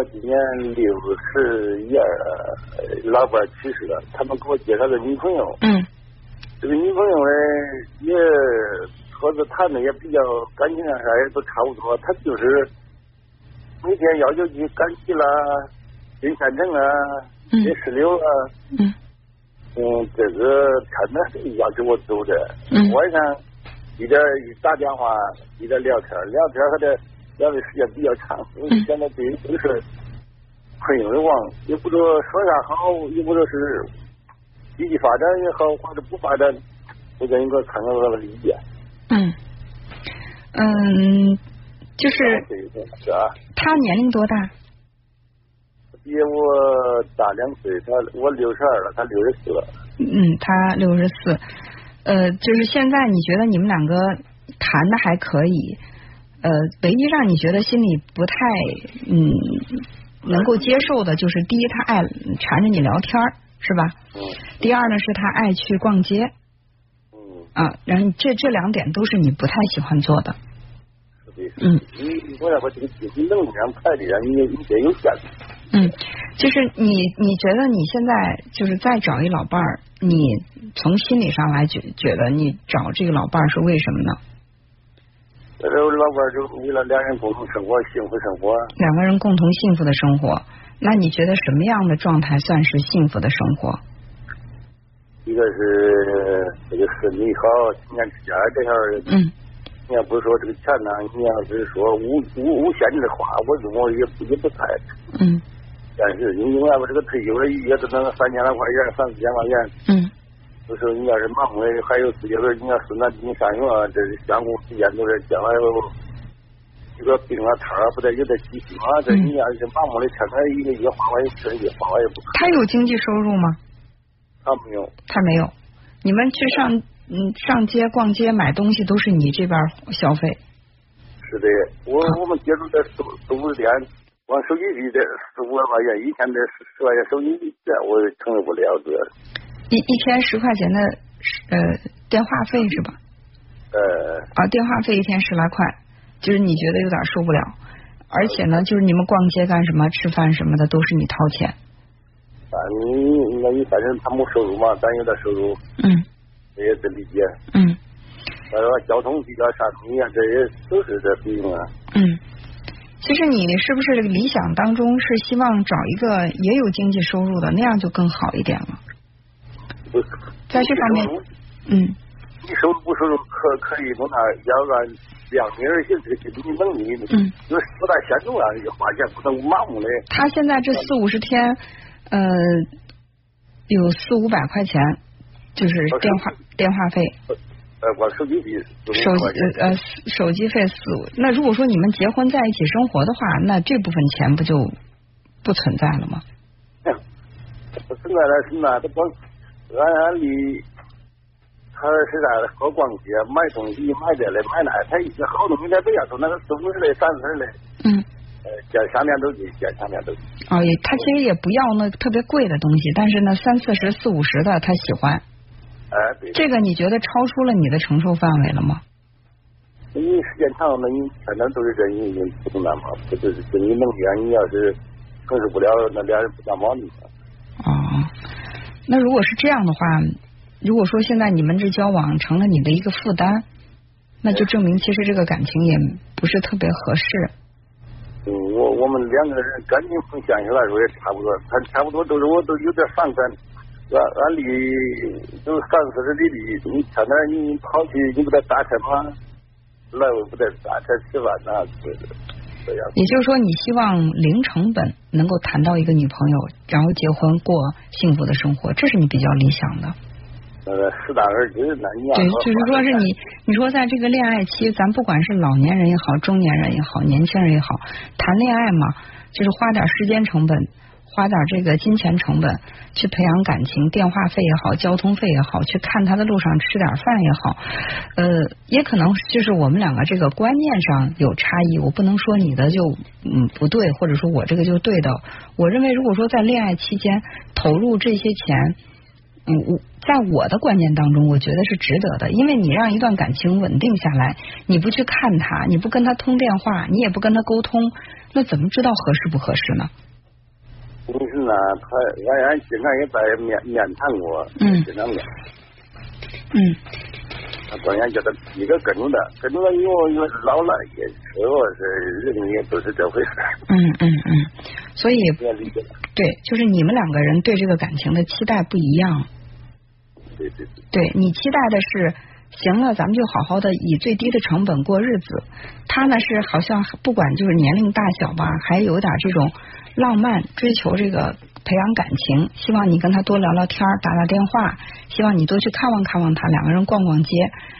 我今年六十一二，老伴去世了，他们给我介绍个女朋友。嗯这个女朋友呢，也和着谈的也比较感情上啥也都差不多，她就是每天要求去赶集啦、进县城啊、嗯接石榴啊。嗯嗯，这个天天要求我走的。嗯晚上一点一打电话，一点聊天，聊天和这聊的时间比较长。我嗯现在对于这个事儿困有点忘，也不知道说啥好，也不知道是积极发展也好，或者不发展，我想应该看看我的意见。嗯嗯，就是他年龄多大？比我大两岁，他我六十二了，他六十四了。嗯，他六十四。呃，就是现在你觉得你们两个谈的还可以，呃，唯一让你觉得心里不太嗯能够接受的，就是第一，他爱缠着你聊天儿，是吧？嗯第二呢，是他爱去逛街嗯，啊，然后这这两点都是你不太喜欢做的。嗯你我要把这个经济能量排的，你你得有。嗯，就是你你觉得你现在就是再找一老伴儿，你从心理上来觉觉得你找这个老伴儿是为什么呢？这时候老伴儿就为了两人共同生活，幸福生活。两个人共同幸福的生活，那你觉得什么样的状态算是幸福的生活？一个是这个身体好，勤俭持家这样儿。嗯你要不是说这个钱呢，你要是说无无无限制的花，我认为也不也不太。嗯但是你另外我，这个退休了一月都能三千来块钱，三四千块钱。嗯有时候你要是忙的，还有自己个你要孙子给你上学，这相互之间都是将来这个病啊摊啊不得有点积蓄嘛。这嗯你要是盲目的天天一个月花完一个月花完也不他有经济收入吗？他没有。他没有。你们去上嗯上街逛街买东西都是你这边消费。是的，我我们接触的收收物店，往手机里的四五万块钱，一天的十十块钱手机这我承受不了这。一一天十块钱的呃电话费是吧？呃，啊，电话费一天十来块，就是你觉得有点受不了。而且呢，就是你们逛街干什么、吃饭什么的都是你掏钱。啊，你那你反正他没收入嘛，咱有点收入，嗯这也得理解。嗯他说交通比较啥东西啊，这些都是这费用啊。嗯。其实你是不是这个理想当中是希望找一个也有经济收入的，那样就更好一点了？不在这方面嗯你收入不收入可可以从他要按量力而行，这个经济能力，嗯，就是不大限度啊，这个花钱不能盲目的。他现在这四五十天，呃，有四五百块钱，就是电话电话费。呃，我手机费四手机呃手机费四五，那如果说你们结婚在一起生活的话，那这部分钱不就不存在了吗？不存在了，是那他光按按理，他是在？好逛街，买东西，买这嘞，买那，他一些好东西在北亚都那个四五十嘞，三十嘞，嗯，呃，见上面都去，见上面都去。哦，也他其实也不要那特别贵的东西，但是呢，三四十、四五十的他喜欢。哎，对。这个你觉得超出了你的承受范围了吗？你时间长了，你反正都是这，你你不能那嘛，不就是经济能力啊。你要是承受不了，那俩人不当矛盾。哦，那如果是这样的话，如果说现在你们这交往成了你的一个负担，那就证明其实这个感情也不是特别合适。嗯，我我们两个人感情从现实来说也差不多，他差不多都是我都有点反感。按按理都三四十里地，你天天你跑去，你不得打车吗？来回不得打车吃饭呐，这样。也就是说，你希望零成本能够谈到一个女朋友，然后结婚过幸福的生活，这是你比较理想的。呃，适当而止，那你要对，就是说是你，你说在这个恋爱期，咱不管是老年人也好，中年人也好，年轻人也好，谈恋爱嘛，就是花点时间成本，花点这个金钱成本去培养感情，电话费也好，交通费也好，去看他的路上吃点饭也好，呃，也可能就是我们两个这个观念上有差异。我不能说你的就嗯不对，或者说我这个就对的。我认为，如果说在恋爱期间投入这些钱。嗯，我在我的观念当中，我觉得是值得的，因为你让一段感情稳定下来，你不去看他，你不跟他通电话，你也不跟他沟通，那怎么知道合适不合适呢？问题是呢，他俺俺经常也在面面谈过，嗯经常面，嗯他关键叫他一个跟着的，跟着了以后，因为老了也主要是人也不是这回事儿，嗯嗯嗯，所以。对，就是你们两个人对这个感情的期待不一样。对对对，对你期待的是，行了，咱们就好好的以最低的成本过日子。他呢是好像不管就是年龄大小吧，还有点这种浪漫，追求这个培养感情，希望你跟他多聊聊天，打打电话，希望你多去看望看望他，两个人逛逛街，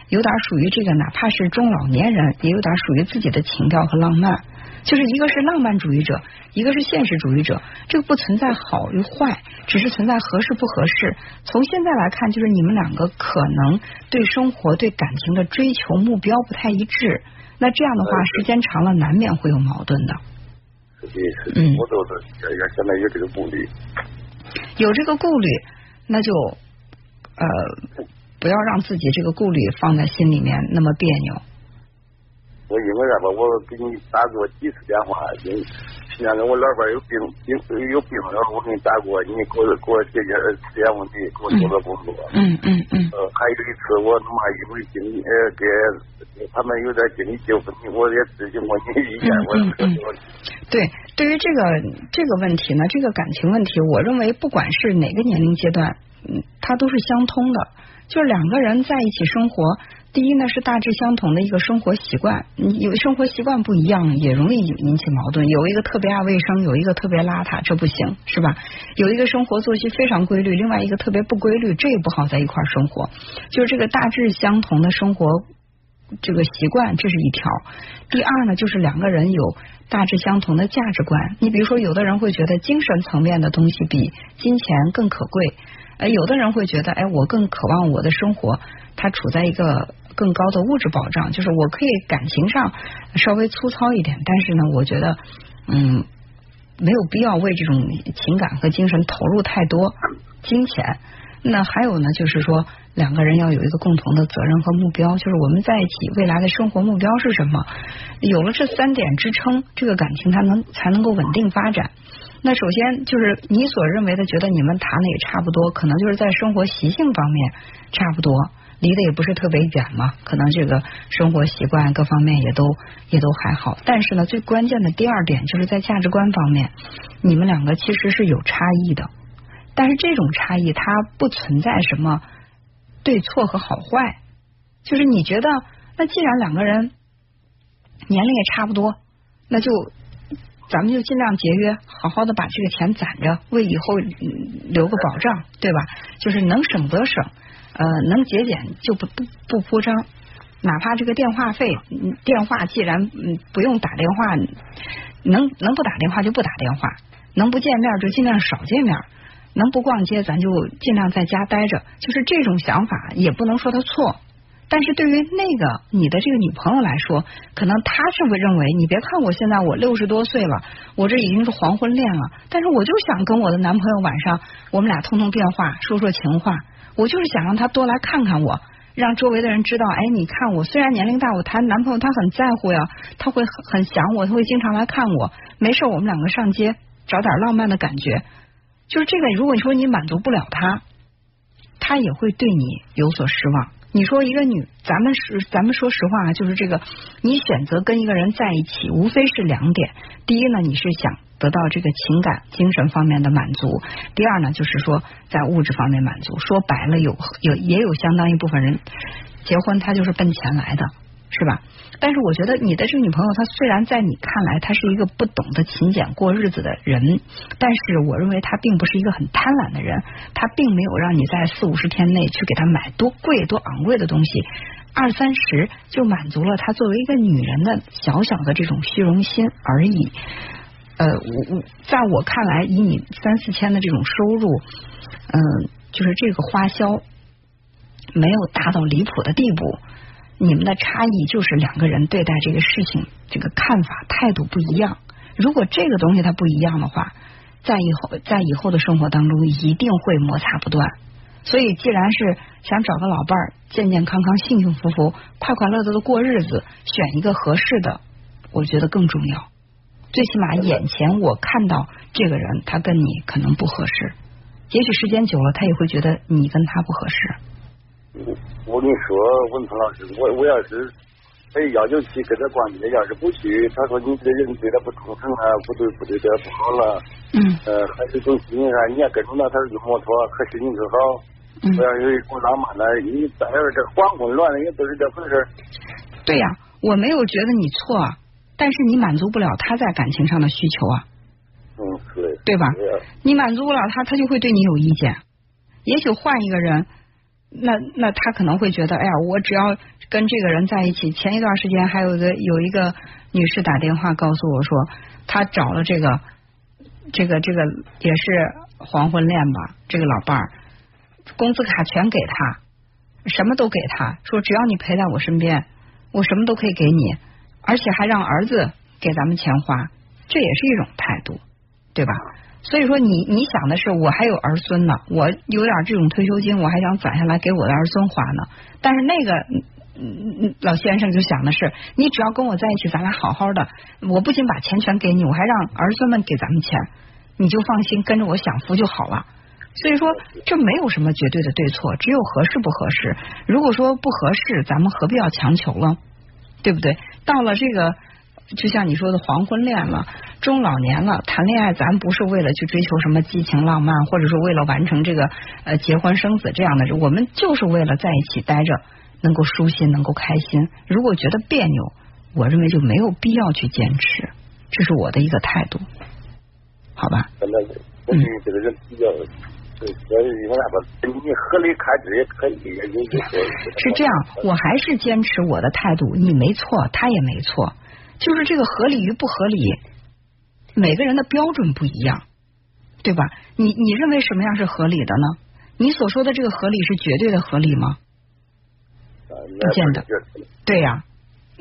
有点属于这个，哪怕是中老年人，也有点属于自己的情调和浪漫。就是一个是浪漫主义者，一个是现实主义者，这个不存在好与坏，只是存在合适不合适。从现在来看，就是你们两个可能对生活、对感情的追求目标不太一致。那这样的话，时间长了难免会有矛盾的。嗯我都是现现在有这个顾虑。有这个顾虑，那就呃不要让自己这个顾虑放在心里面那么别扭。我因为啥吧，我给你打过几次电话，因现在我老伴有病病有病了，我给你打过，你给我给我解决实验问题，给我做做工作。嗯嗯嗯呃，还有一次我他妈因为经济呃给他们有点经济纠纷，我也咨询过你意见，我嗯嗯嗯对，对于这个这个问题呢，这个感情问题，我认为不管是哪个年龄阶段，嗯，它都是相通的。就是两个人在一起生活，第一呢是大致相同的一个生活习惯，有生活习惯不一样，也容易引起矛盾。有一个特别爱卫生，有一个特别邋遢，这不行，是吧？有一个生活作息非常规律，另外一个特别不规律，这也不好在一块儿生活。就是这个大致相同的生活这个习惯，这是一条。第二呢，就是两个人有大致相同的价值观。你比如说，有的人会觉得精神层面的东西比金钱更可贵，呃，有的人会觉得，哎，我更渴望我的生活它处在一个更高的物质保障，就是我可以感情上稍微粗糙一点，但是呢，我觉得，嗯，没有必要为这种情感和精神投入太多金钱。那还有呢，就是说两个人要有一个共同的责任和目标，就是我们在一起未来的生活目标是什么？有了这三点支撑，这个感情它能才能够稳定发展。那首先就是你所认为的，觉得你们谈的也差不多，可能就是在生活习性方面差不多，离得也不是特别远嘛，可能这个生活习惯各方面也都也都还好。但是呢，最关键的第二点就是在价值观方面，你们两个其实是有差异的。但是这种差异它不存在什么对错和好坏，就是你觉得那既然两个人年龄也差不多，那就咱们就尽量节约，好好的把这个钱攒着，为以后留个保障，对吧？就是能省则省，呃，能节俭就不不不铺张，哪怕这个电话费，电话既然不用打电话，能能不打电话就不打电话，能不见面就尽量少见面。能不逛街，咱就尽量在家待着。就是这种想法，也不能说他错。但是对于那个你的这个女朋友来说，可能她是会认为，你别看我现在我六十多岁了，我这已经是黄昏恋了，但是我就想跟我的男朋友晚上我们俩通通电话，说说情话。我就是想让他多来看看我，让周围的人知道，哎，你看我虽然年龄大，我谈男朋友他很在乎呀，他会很很想我，他会经常来看我。没事，我们两个上街找点浪漫的感觉。就是这个，如果你说你满足不了他，他也会对你有所失望。你说一个女，咱们是咱们说实话啊，就是这个，你选择跟一个人在一起，无非是两点：第一呢，你是想得到这个情感、精神方面的满足；第二呢，就是说在物质方面满足。说白了，有有也有相当一部分人结婚，他就是奔钱来的，是吧？但是我觉得你的这个女朋友，她虽然在你看来她是一个不懂得勤俭过日子的人，但是我认为她并不是一个很贪婪的人，她并没有让你在四五十天内去给她买多贵多昂贵的东西，二三十就满足了她作为一个女人的小小的这种虚荣心而已。呃，我我在我看来，以你三四千的这种收入，嗯、就是这个花销没有大到离谱的地步。你们的差异就是两个人对待这个事情这个看法态度不一样。如果这个东西它不一样的话，在以后在以后的生活当中一定会摩擦不断。所以，既然是想找个老伴儿，健健康康、幸幸福福、快快乐乐的过日子，选一个合适的，我觉得更重要。最起码眼前我看到这个人，他跟你可能不合适，也许时间久了，他也会觉得你跟他不合适。我我跟你说，文涛老师，我我要是哎要求去跟他逛街，要是不去，他说你这个人对他不忠诚啊，不对不对他不好了。嗯。呃，还是从心啥？你要跟着他他是摩托，可心情可好。嗯。不要有一股浪漫的，你在这这黄昏乱的也不是这回事。对呀，我没有觉得你错。但是你满足不了他在感情上的需求啊，嗯，对，对吧？你满足不了他，他就会对你有意见。也许换一个人，那那他可能会觉得，哎呀，我只要跟这个人在一起。前一段时间还有一个有一个女士打电话告诉我说，她找了这个这个这个也是黄昏恋吧，这个老伴儿，工资卡全给他，什么都给他，说只要你陪在我身边，我什么都可以给你。而且还让儿子给咱们钱花，这也是一种态度，对吧？所以说，你你想的是我还有儿孙呢，我有点这种退休金，我还想攒下来给我的儿孙花呢。但是那个老先生就想的是，你只要跟我在一起，咱俩好好的，我不仅把钱全给你，我还让儿孙们给咱们钱，你就放心跟着我享福就好了。所以说，这没有什么绝对的对错，只有合适不合适。如果说不合适，咱们何必要强求了？对不对？到了这个，就像你说的黄昏恋了，中老年了，谈恋爱，咱不是为了去追求什么激情浪漫，或者说为了完成这个呃结婚生子这样的，我们就是为了在一起待着，能够舒心，能够开心。如果觉得别扭，我认为就没有必要去坚持，这是我的一个态度，好吧？嗯，所以我那个你合理开支也可以，也也是这样，我还是坚持我的态度，你没错，他也没错，就是这个合理与不合理，每个人的标准不一样，对吧？你你认为什么样是合理的呢？你所说的这个合理是绝对的合理吗？不见得，对呀。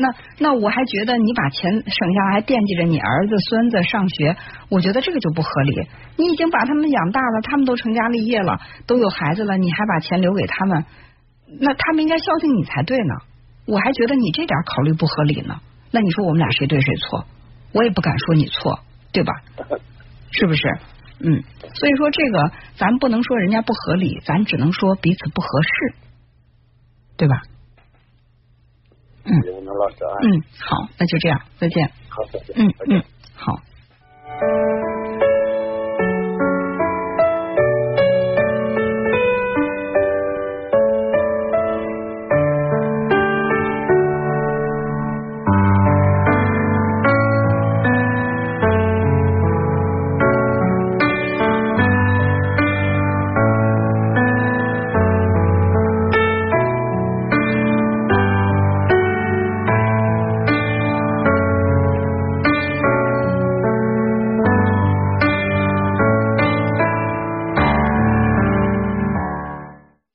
那那我还觉得你把钱省下来还惦记着你儿子孙子上学，我觉得这个就不合理。你已经把他们养大了，他们都成家立业了，都有孩子了，你还把钱留给他们，那他们应该孝敬你才对呢。我还觉得你这点考虑不合理呢。那你说我们俩谁对谁错？我也不敢说你错，对吧？是不是？嗯。所以说这个咱不能说人家不合理，咱只能说彼此不合适，对吧？嗯，老师啊。嗯，好，那就这样，再见。好，再见。嗯嗯，好。